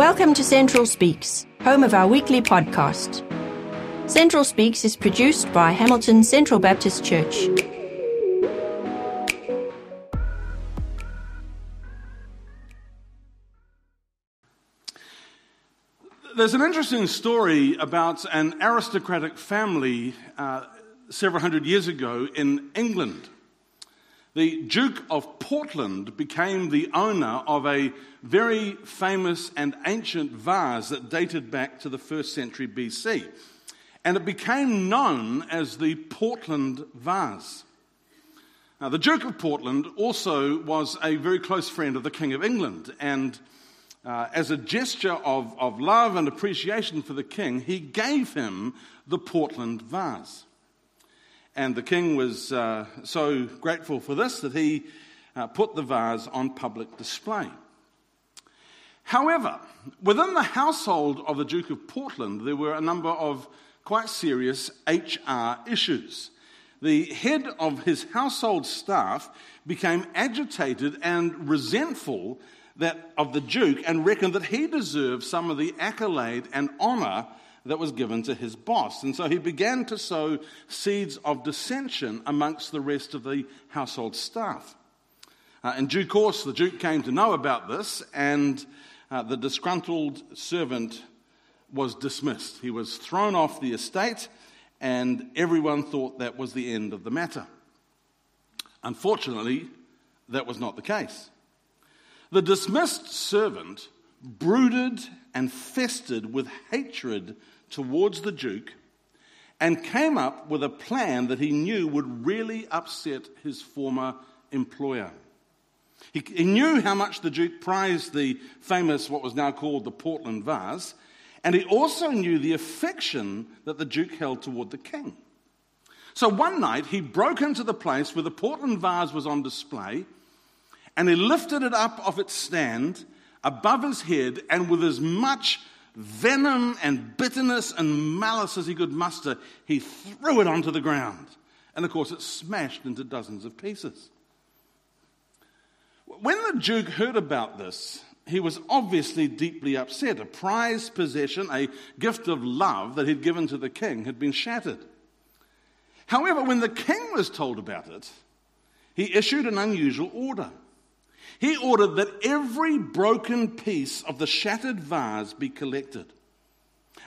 Welcome to Central Speaks, home of our weekly podcast. Central Speaks is produced by Hamilton Central Baptist Church. There's an interesting story about an aristocratic family uh, several hundred years ago in England. The Duke of Portland became the owner of a very famous and ancient vase that dated back to the first century BC. And it became known as the Portland vase. Now, the Duke of Portland also was a very close friend of the King of England. And uh, as a gesture of, of love and appreciation for the king, he gave him the Portland vase. And the king was uh, so grateful for this that he uh, put the vase on public display. However, within the household of the Duke of Portland, there were a number of quite serious HR issues. The head of his household staff became agitated and resentful that, of the Duke and reckoned that he deserved some of the accolade and honour that was given to his boss. And so he began to sow seeds of dissension amongst the rest of the household staff. Uh, in due course, the Duke came to know about this, and uh, the disgruntled servant was dismissed. He was thrown off the estate, and everyone thought that was the end of the matter. Unfortunately, that was not the case. The dismissed servant brooded and festered with hatred towards the Duke and came up with a plan that he knew would really upset his former employer. He, he, knew how much the Duke prized the famous, what was now called the Portland vase, and he also knew the affection that the Duke held toward the king. So one night he broke into the place where the Portland vase was on display and he lifted it up off its stand above his head, and with as much venom and bitterness and malice as he could muster, he threw it onto the ground. And of course, it smashed into dozens of pieces. When the Duke heard about this, he was obviously deeply upset. A prized possession, a gift of love that he'd given to the king, had been shattered. However, when the king was told about it, he issued an unusual order. He ordered that every broken piece of the shattered vase be collected.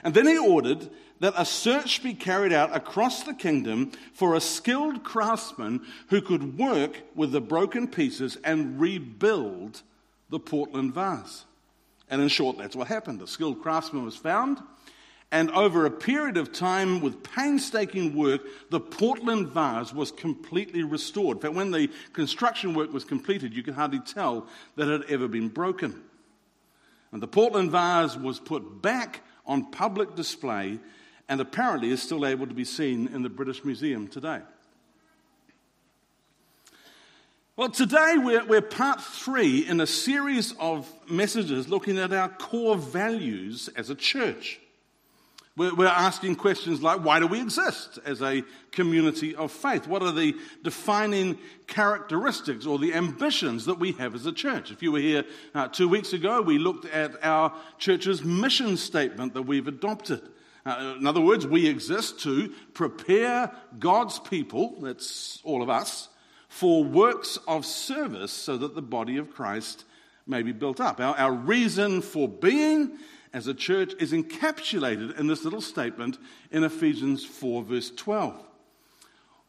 And then he ordered that a search be carried out across the kingdom for a skilled craftsman who could work with the broken pieces and rebuild the Portland vase. And in short, that's what happened. A skilled craftsman was found and over a period of time, with painstaking work, the Portland vase was completely restored. In fact, when the construction work was completed, you could hardly tell that it had ever been broken. And the Portland vase was put back on public display and apparently is still able to be seen in the British Museum today. Well, today we're, we're, part three in a series of messages looking at our core values as a church. We're asking questions like why do we exist as a community of faith? What are the defining characteristics or the ambitions that we have as a church? If you were here uh, two weeks ago, we looked at our church's mission statement that we've adopted. Uh, in other words, we exist to prepare God's people, that's all of us, for works of service so that the body of Christ may be built up. Our, our reason for being as a church is encapsulated in this little statement in Ephesians 4, verse 12.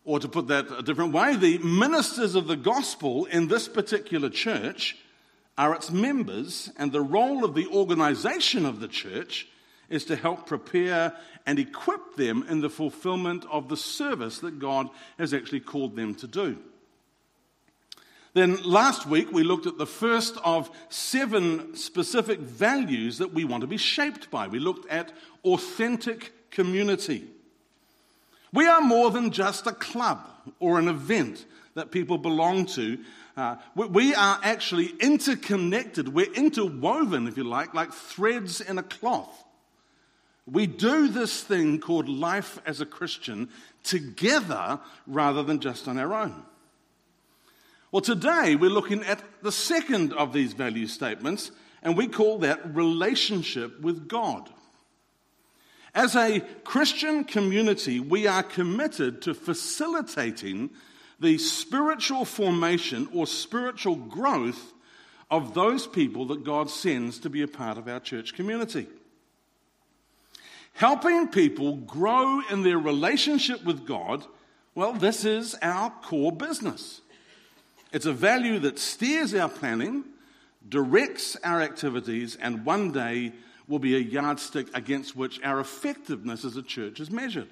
Or to put that a different way, the ministers of the gospel in this particular church are its members, and the role of the organization of the church is to help prepare and equip them in the fulfillment of the service that God has actually called them to do. Then last week we looked at the first of seven specific values that we want to be shaped by. We looked at authentic community. We are more than just a club or an event that people belong to. Uh, we are actually interconnected. We're interwoven, if you like, like threads in a cloth. We do this thing called life as a Christian together rather than just on our own. Well, today we're looking at the second of these value statements, and we call that relationship with God. As a Christian community, we are committed to facilitating the spiritual formation or spiritual growth of those people that God sends to be a part of our church community. Helping people grow in their relationship with God, well, this is our core business. It's a value that steers our planning, directs our activities, and one day will be a yardstick against which our effectiveness as a church is measured.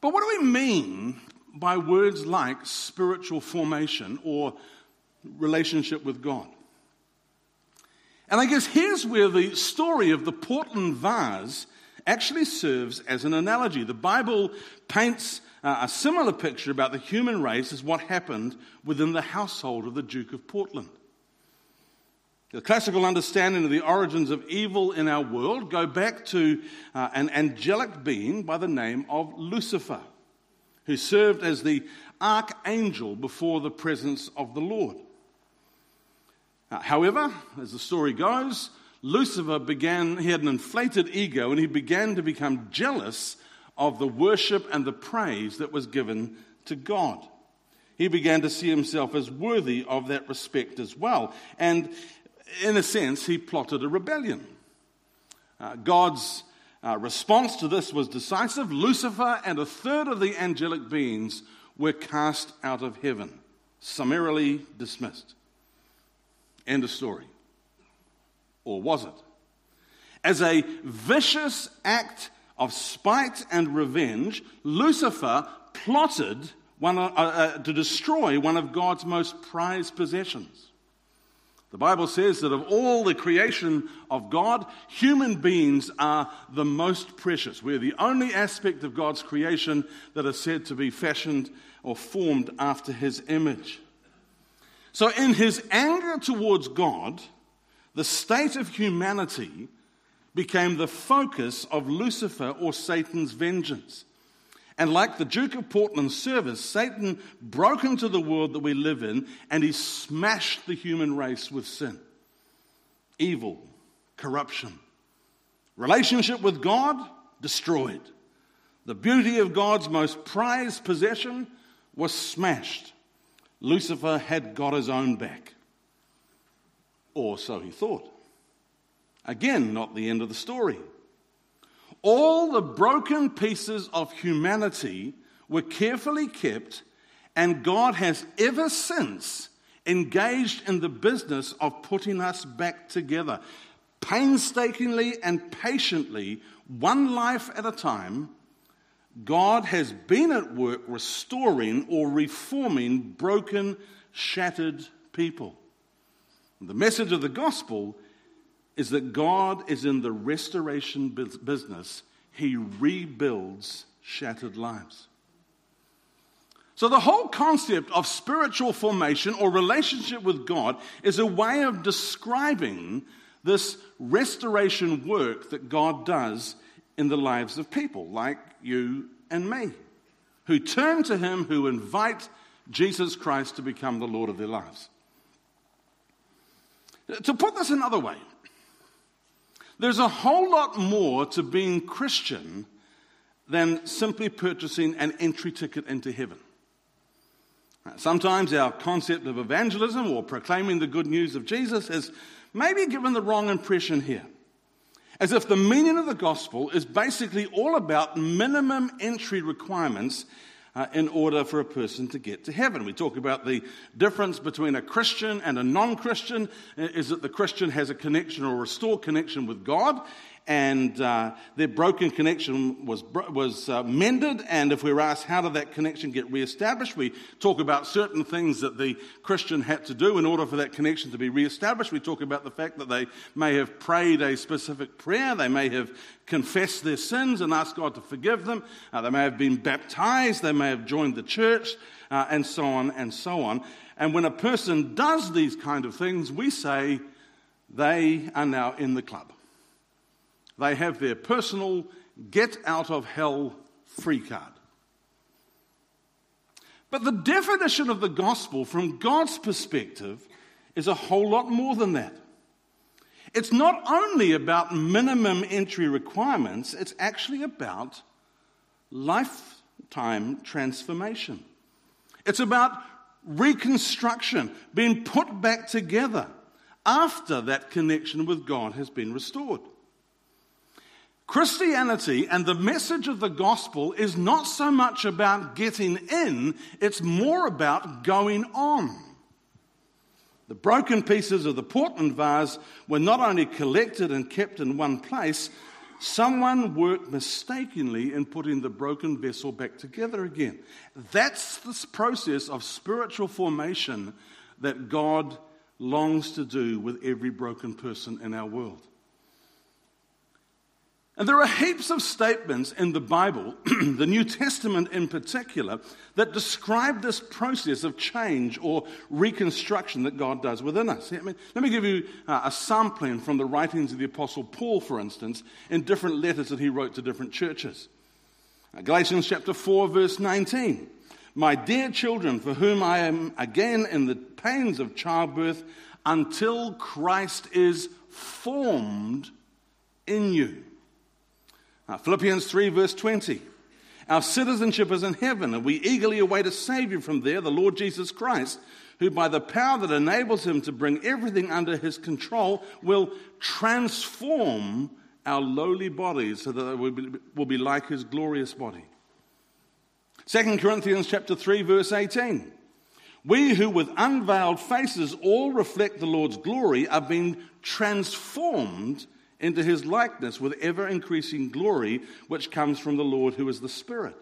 But what do we mean by words like spiritual formation or relationship with God? And I guess here's where the story of the Portland vase actually serves as an analogy. The Bible paints uh, a similar picture about the human race is what happened within the household of the Duke of Portland. The classical understanding of the origins of evil in our world go back to uh, an angelic being by the name of Lucifer, who served as the archangel before the presence of the Lord. Uh, however, as the story goes, Lucifer began, he had an inflated ego and he began to become jealous of the worship and the praise that was given to God. He began to see himself as worthy of that respect as well. And in a sense, he plotted a rebellion. Uh, God's uh, response to this was decisive. Lucifer and a third of the angelic beings were cast out of heaven, summarily dismissed. End of story. Or was it? As a vicious act of spite and revenge, Lucifer plotted one, uh, uh, to destroy one of God's most prized possessions. The Bible says that of all the creation of God, human beings are the most precious. We're the only aspect of God's creation that is said to be fashioned or formed after his image. So, in his anger towards God, the state of humanity became the focus of Lucifer or Satan's vengeance. And like the Duke of Portland's service, Satan broke into the world that we live in and he smashed the human race with sin, evil, corruption. Relationship with God destroyed. The beauty of God's most prized possession was smashed. Lucifer had got his own back. Or so he thought. Again, not the end of the story. All the broken pieces of humanity were carefully kept, and God has ever since engaged in the business of putting us back together. Painstakingly and patiently, one life at a time, God has been at work restoring or reforming broken, shattered people. The message of the gospel is that God is in the restoration business, He rebuilds shattered lives. So, the whole concept of spiritual formation or relationship with God is a way of describing this restoration work that God does in the lives of people like you and me, who turn to Him, who invite Jesus Christ to become the Lord of their lives. To put this another way, there's a whole lot more to being Christian than simply purchasing an entry ticket into heaven. Sometimes our concept of evangelism or proclaiming the good news of Jesus has maybe given the wrong impression here. As if the meaning of the gospel is basically all about minimum entry requirements uh, in order for a person to get to heaven. We talk about the difference between a Christian and a non Christian is that the Christian has a connection or a restored connection with God, and uh, their broken connection was, was uh, mended. And if we're asked, how did that connection get reestablished? We talk about certain things that the Christian had to do in order for that connection to be reestablished. We talk about the fact that they may have prayed a specific prayer, they may have confessed their sins and asked God to forgive them, uh, they may have been baptized, they may have joined the church, uh, and so on and so on. And when a person does these kind of things, we say they are now in the club. They have their personal get out of hell free card. But the definition of the gospel from God's perspective is a whole lot more than that. It's not only about minimum entry requirements, it's actually about lifetime transformation. It's about reconstruction, being put back together after that connection with God has been restored. Christianity and the message of the gospel is not so much about getting in, it's more about going on. The broken pieces of the Portland vase were not only collected and kept in one place, someone worked mistakenly in putting the broken vessel back together again. That's the process of spiritual formation that God longs to do with every broken person in our world. And there are heaps of statements in the Bible, the New Testament in particular, that describe this process of change or reconstruction that God does within us. I mean, let me give you uh, a sampling from the writings of the Apostle Paul, for instance, in different letters that he wrote to different churches. Uh, Galatians chapter 4, verse 19. My dear children, for whom I am again in the pains of childbirth, until Christ is formed in you. Uh, Philippians 3, verse 20. Our citizenship is in heaven, and we eagerly await a Savior from there, the Lord Jesus Christ, who, by the power that enables him to bring everything under his control, will transform our lowly bodies so that they will be, will be like his glorious body. 2 Corinthians chapter 3 verse 18. We who with unveiled faces all reflect the Lord's glory are being transformed into his likeness with ever increasing glory, which comes from the Lord who is the Spirit.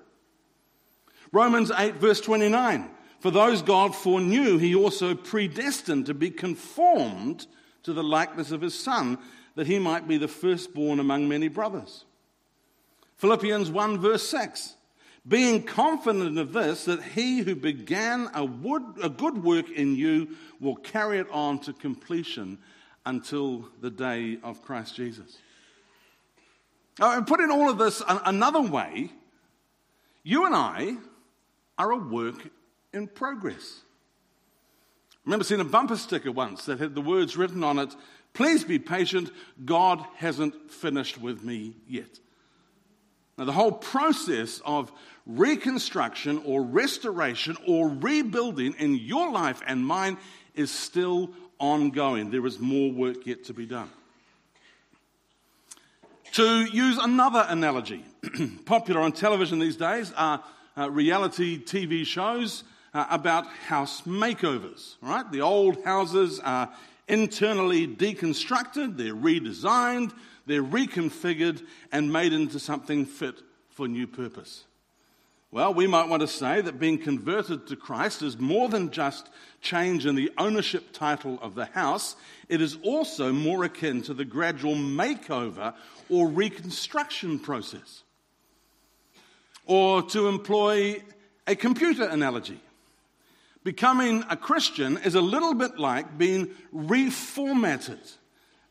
Romans 8, verse 29 For those God foreknew, he also predestined to be conformed to the likeness of his Son, that he might be the firstborn among many brothers. Philippians 1, verse 6 being confident of this, that he who began a, wood, a, good work in you will carry it on to completion until the day of Christ Jesus. Oh, and putting all of this another way, you and I are a work in progress. I remember seeing a bumper sticker once that had the words written on it Please be patient, God hasn't finished with me yet. Now, the whole process of reconstruction or restoration or rebuilding in your life and mine is still ongoing. There is more work yet to be done. To use another analogy, popular on television these days are uh, reality TV shows uh, about house makeovers. Right? The old houses are internally deconstructed, they're redesigned, they're reconfigured, and made into something fit for new purpose. Well, we might want to say that being converted to Christ is more than just change in the ownership title of the house, it is also more akin to the gradual makeover or reconstruction process. Or to employ a computer analogy, becoming a Christian is a little bit like being reformatted.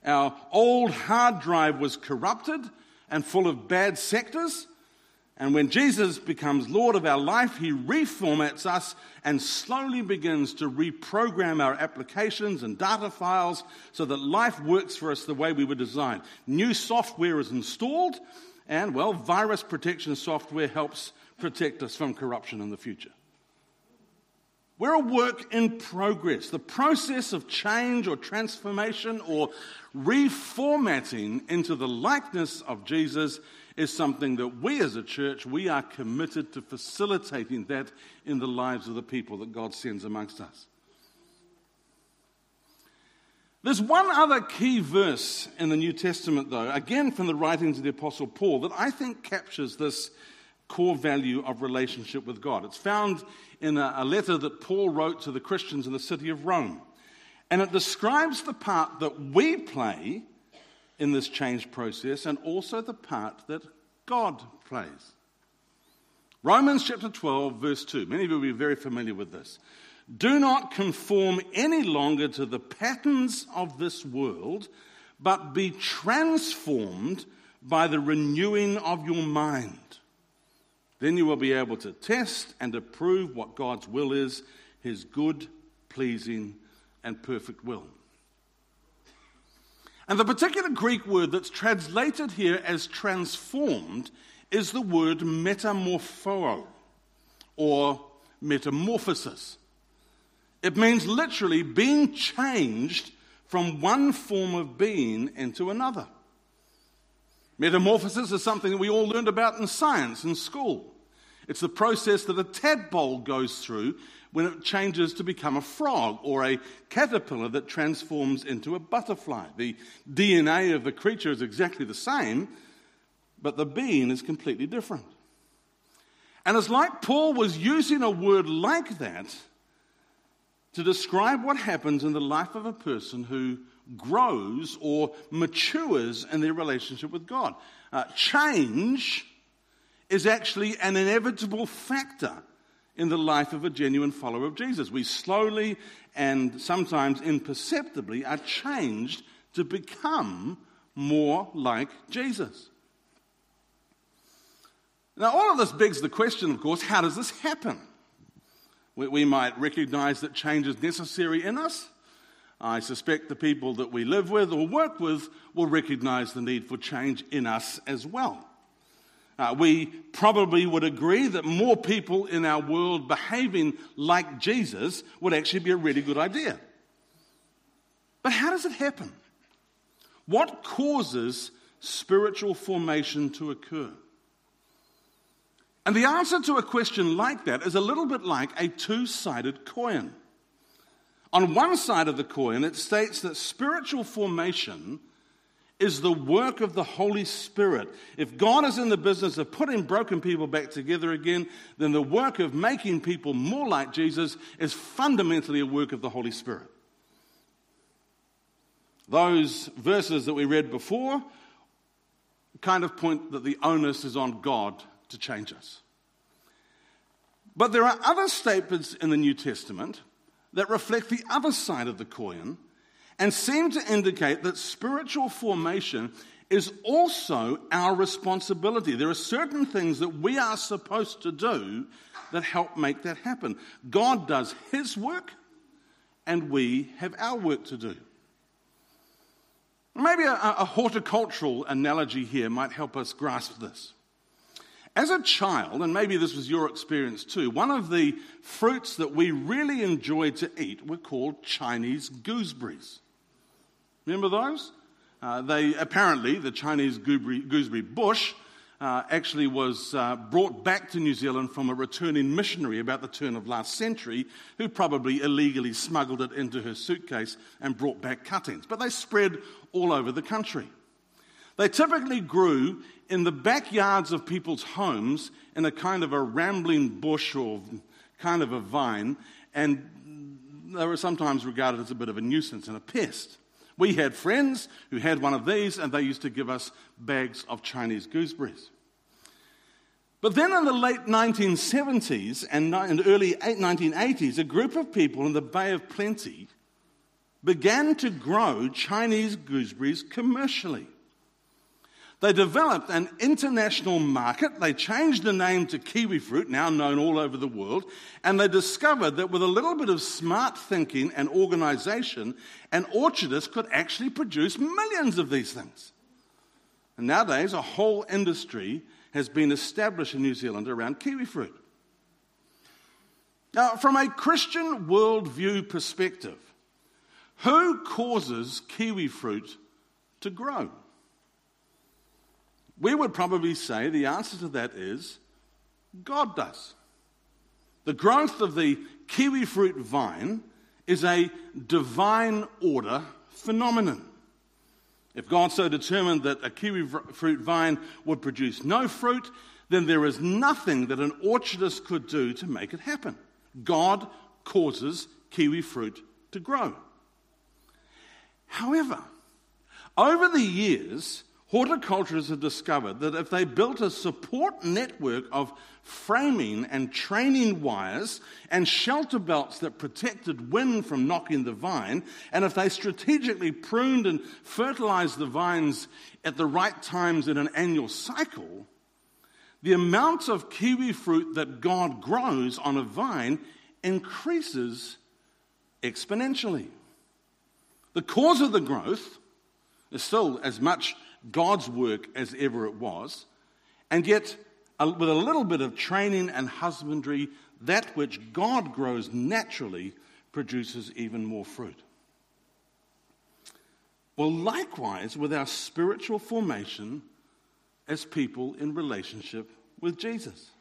Our old hard drive was corrupted and full of bad sectors. And when Jesus becomes Lord of our life, he reformats us and slowly begins to reprogram our applications and data files so that life works for us the way we were designed. New software is installed, and well, virus protection software helps protect us from corruption in the future. We're a work in progress. The process of change or transformation or reformatting into the likeness of Jesus is something that we as a church, we are committed to facilitating that in the lives of the people that God sends amongst us. There's one other key verse in the New Testament, though, again from the writings of the Apostle Paul, that I think captures this core value of relationship with God. It's found in a, a letter that Paul wrote to the Christians in the city of Rome. And it describes the part that we play in this change process and also the part that God plays. Romans chapter 12, verse 2. Many of you will be very familiar with this. Do not conform any longer to the patterns of this world, but be transformed by the renewing of your mind. Then you will be able to test and approve what God's will is, his good, pleasing, and perfect will. And the particular Greek word that's translated here as transformed is the word metamorpho or metamorphosis. It means literally being changed from one form of being into another. Metamorphosis is something that we all learned about in science in school. It's the process that a tadpole goes through when it changes to become a frog or a caterpillar that transforms into a butterfly. The DNA of the creature is exactly the same, but the being is completely different. And it's like Paul was using a word like that to describe what happens in the life of a person who grows or matures in their relationship with God. Uh, change is actually an inevitable factor in the life of a genuine follower of Jesus. We slowly and sometimes imperceptibly are changed to become more like Jesus. Now, all of this begs the question, of course, how does this happen? We, we might recognize that change is necessary in us. I suspect the people that we live with or work with will recognize the need for change in us as well. Uh, we probably would agree that more people in our world behaving like Jesus would actually be a really good idea. But how does it happen? What causes spiritual formation to occur? And the answer to a question like that is a little bit like a two sided coin. On one side of the coin, it states that spiritual formation is the work of the Holy Spirit. If God is in the business of putting broken people back together again, then the work of making people more like Jesus is fundamentally a work of the Holy Spirit. Those verses that we read before kind of point that the onus is on God to change us. But there are other statements in the New Testament that reflect the other side of the coin and seem to indicate that spiritual formation is also our responsibility. There are certain things that we are supposed to do that help make that happen. God does His work, and we have our work to do. Maybe a, a horticultural analogy here might help us grasp this. As a child, and maybe this was your experience too, one of the fruits that we really enjoyed to eat were called Chinese gooseberries. Remember those? Uh, they apparently, the Chinese gooseberry, gooseberry bush uh, actually was uh, brought back to New Zealand from a returning missionary about the turn of last century who probably illegally smuggled it into her suitcase and brought back cuttings. But they spread all over the country. They typically grew in the backyards of people's homes in a kind of a rambling bush or kind of a vine, and they were sometimes regarded as a bit of a nuisance and a pest. We had friends who had one of these, and they used to give us bags of Chinese gooseberries. But then in the late 1970s and early 1980s, a group of people in the Bay of Plenty began to grow Chinese gooseberries commercially. They developed an international market. They changed the name to kiwi fruit, now known all over the world. And they discovered that with a little bit of smart thinking and organization, an orchardist could actually produce millions of these things. And nowadays, a whole industry has been established in New Zealand around kiwi fruit. Now, from a Christian worldview perspective, who causes kiwi fruit to grow? We would probably say the answer to that is God does. The growth of the kiwi fruit vine is a divine order phenomenon. If God so determined that a kiwi fruit vine would produce no fruit, then there is nothing that an orchardist could do to make it happen. God causes kiwi fruit to grow. However, over the years, Horticulturists have discovered that if they built a support network of framing and training wires and shelter belts that protected wind from knocking the vine, and if they strategically pruned and fertilized the vines at the right times in an annual cycle, the amount of kiwi fruit that God grows on a vine increases exponentially. The cause of the growth is still as much God's work as ever it was, and yet, with a little bit of training and husbandry, that which God grows naturally produces even more fruit. Well, likewise, with our spiritual formation as people in relationship with Jesus.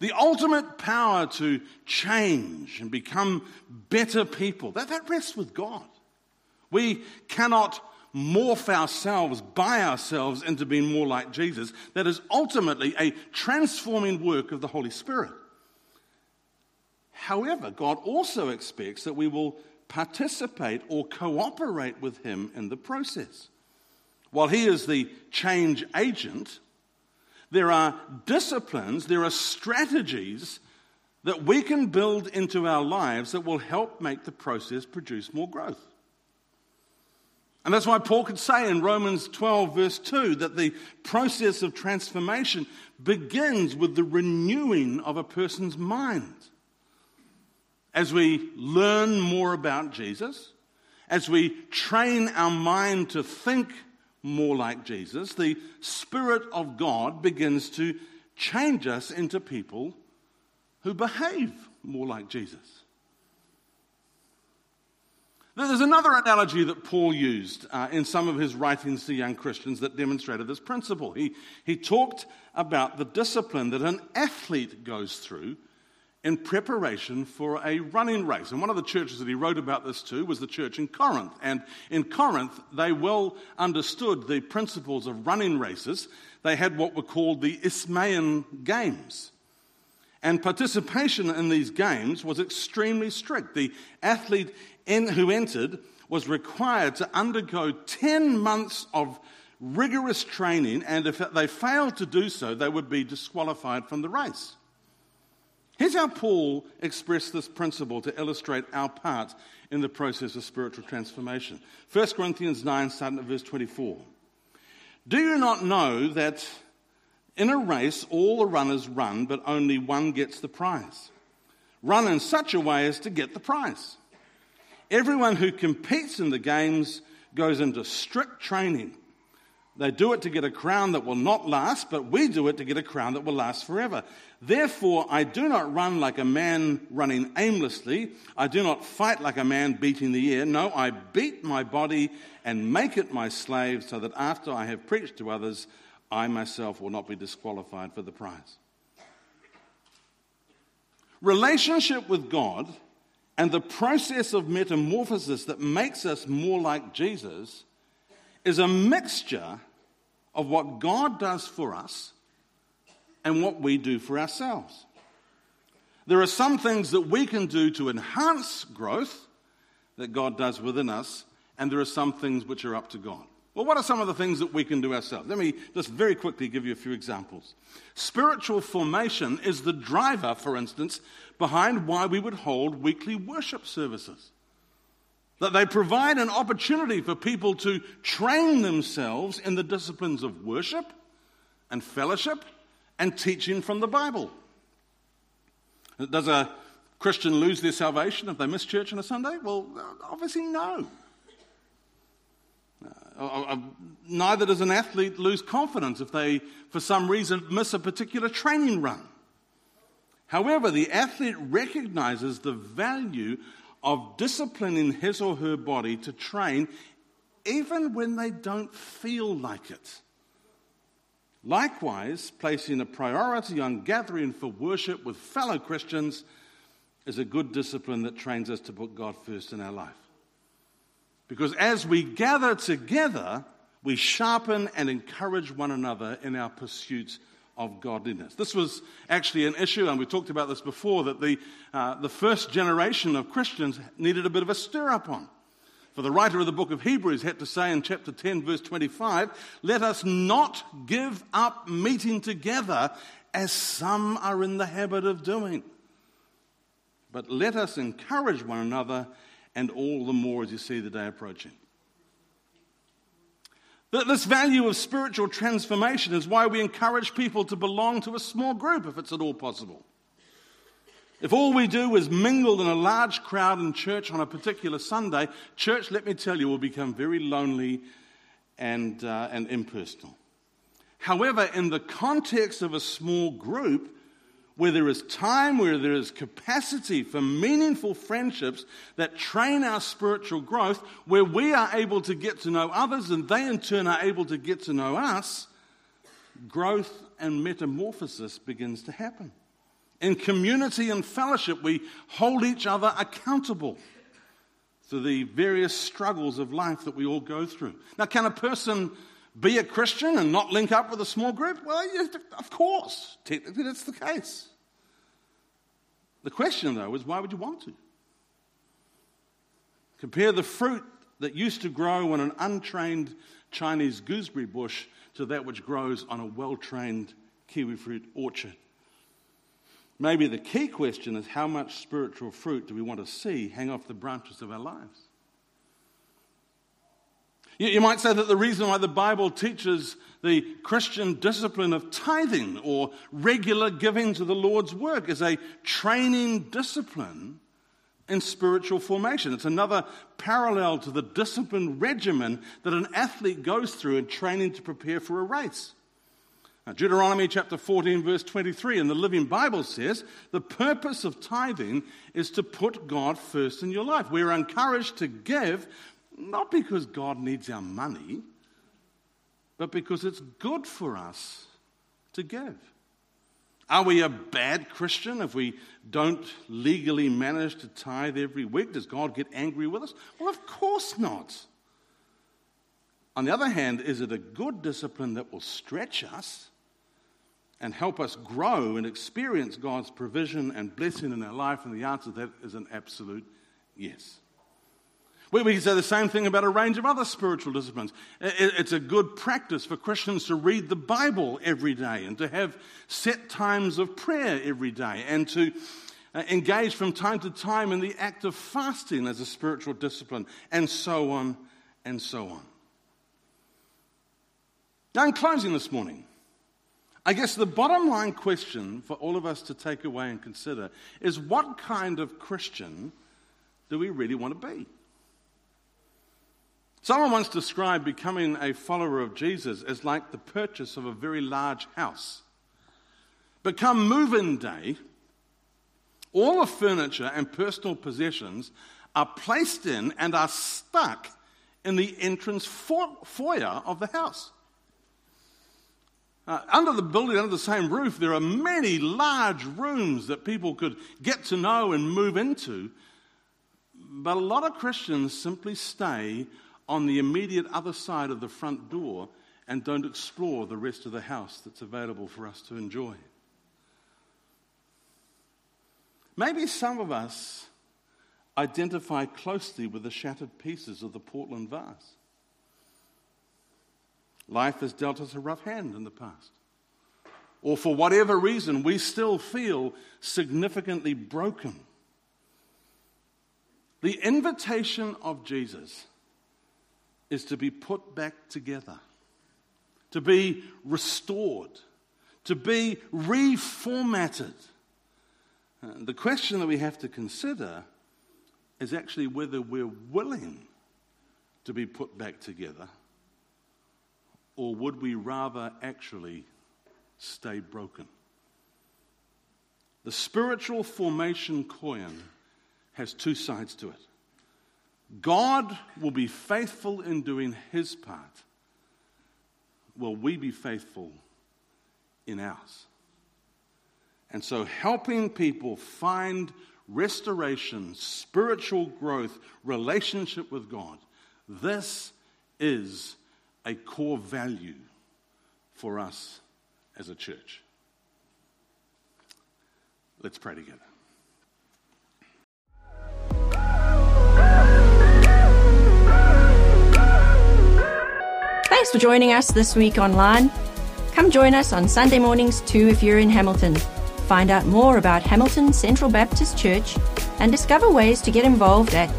The ultimate power to change and become better people, that, that rests with God. We cannot morph ourselves by ourselves into being more like Jesus. That is ultimately a transforming work of the Holy Spirit. However, God also expects that we will participate or cooperate with Him in the process. While He is the change agent, there are disciplines, there are strategies that we can build into our lives that will help make the process produce more growth. And that's why Paul could say in Romans 12, verse 2, that the process of transformation begins with the renewing of a person's mind. As we learn more about Jesus, as we train our mind to think more like Jesus, the Spirit of God begins to change us into people who behave more like Jesus. There's another analogy that Paul used uh, in some of his writings to young Christians that demonstrated this principle. He, he talked about the discipline that an athlete goes through in preparation for a running race. And one of the churches that he wrote about this to was the church in Corinth. And in Corinth, they well understood the principles of running races. They had what were called the Isthmian Games. And participation in these games was extremely strict. The athlete in, who entered was required to undergo 10 months of rigorous training, and if they failed to do so, they would be disqualified from the race. Here's how Paul expressed this principle to illustrate our part in the process of spiritual transformation. 1 Corinthians 9, starting at verse 24. Do you not know that in a race all the runners run, but only one gets the prize? Run in such a way as to get the prize. Everyone who competes in the games goes into strict training. They do it to get a crown that will not last, but we do it to get a crown that will last forever. Therefore, I do not run like a man running aimlessly. I do not fight like a man beating the air. No, I beat my body and make it my slave so that after I have preached to others, I myself will not be disqualified for the prize. Relationship with God and the process of metamorphosis that makes us more like Jesus is a mixture of what God does for us and what we do for ourselves. There are some things that we can do to enhance growth that God does within us, and there are some things which are up to God. Well, what are some of the things that we can do ourselves? Let me just very quickly give you a few examples. Spiritual formation is the driver, for instance, behind why we would hold weekly worship services. That they provide an opportunity for people to train themselves in the disciplines of worship and fellowship and teaching from the Bible. Does a Christian lose their salvation if they miss church on a Sunday? Well, obviously, no. Uh, uh, uh, neither does an athlete lose confidence if they, for some reason, miss a particular training run. However, the athlete recognizes the value of disciplining his or her body to train even when they don't feel like it. Likewise, placing a priority on gathering for worship with fellow Christians is a good discipline that trains us to put God first in our life. Because as we gather together, we sharpen and encourage one another in our pursuits of godliness. This was actually an issue, and we talked about this before, that the, uh, the first generation of Christians needed a bit of a stir up on. For the writer of the book of Hebrews had to say in chapter 10, verse 25, let us not give up meeting together as some are in the habit of doing, but let us encourage one another, and all the more as you see the day approaching. This value of spiritual transformation is why we encourage people to belong to a small group if it's at all possible. If all we do is mingle in a large crowd in church on a particular Sunday, church, let me tell you, will become very lonely and, uh, and impersonal. However, in the context of a small group, where there is time, where there is capacity for meaningful friendships that train our spiritual growth, where we are able to get to know others and they in turn are able to get to know us, growth and metamorphosis begins to happen. In community and fellowship, we hold each other accountable to the various struggles of life that we all go through. Now, can a person be a Christian and not link up with a small group? Well, of course. Technically, that's the case. The question, though, is why would you want to? Compare the fruit that used to grow on an untrained Chinese gooseberry bush to that which grows on a well trained kiwi fruit orchard. Maybe the key question is how much spiritual fruit do we want to see hang off the branches of our lives? You, might say that the reason why the Bible teaches the Christian discipline of tithing or regular giving to the Lord's work is a training discipline in spiritual formation. It's another parallel to the discipline regimen that an athlete goes through in training to prepare for a race. Now, Deuteronomy chapter 14, verse 23 in the Living Bible says the purpose of tithing is to put God first in your life. We're encouraged to give not because God needs our money, but because it's good for us to give. Are we a bad Christian if we don't legally manage to tithe every week? Does God get angry with us? Well, of course not. On the other hand, is it a good discipline that will stretch us and help us grow and experience God's provision and blessing in our life? And the answer to that is an absolute yes. We can say the same thing about a range of other spiritual disciplines. It's a good practice for Christians to read the Bible every day and to have set times of prayer every day and to uh, engage from time to time in the act of fasting as a spiritual discipline and so on and so on. Now, in closing this morning, I guess the bottom line question for all of us to take away and consider is what kind of Christian do we really want to be? Someone once described becoming a follower of Jesus as like the purchase of a very large house. But come move in day, all the furniture and personal possessions are placed in and are stuck in the entrance foyer of the house. Uh, under the building, under the same roof, there are many large rooms that people could get to know and move into. But a lot of Christians simply stay on the immediate other side of the front door and don't explore the rest of the house that's available for us to enjoy. Maybe some of us identify closely with the shattered pieces of the Portland vase. Life has dealt us a rough hand in the past. Or for whatever reason, we still feel significantly broken. The invitation of Jesus is to be put back together, to be restored, to be reformatted. And the question that we have to consider is actually whether we're willing to be put back together or would we rather actually stay broken? The spiritual formation coin has two sides to it. God will be faithful in doing his part. Will we be faithful in ours? And so, helping people find restoration, spiritual growth, relationship with God, this is a core value for us as a church. Let's pray together. Thanks for joining us this week online. Come join us on Sunday mornings too if you're in Hamilton. Find out more about Hamilton Central Baptist Church and discover ways to get involved at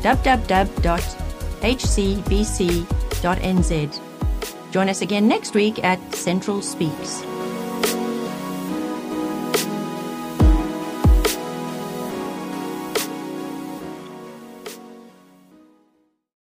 www.hcbc.nz. Join us again next week at Central Speaks.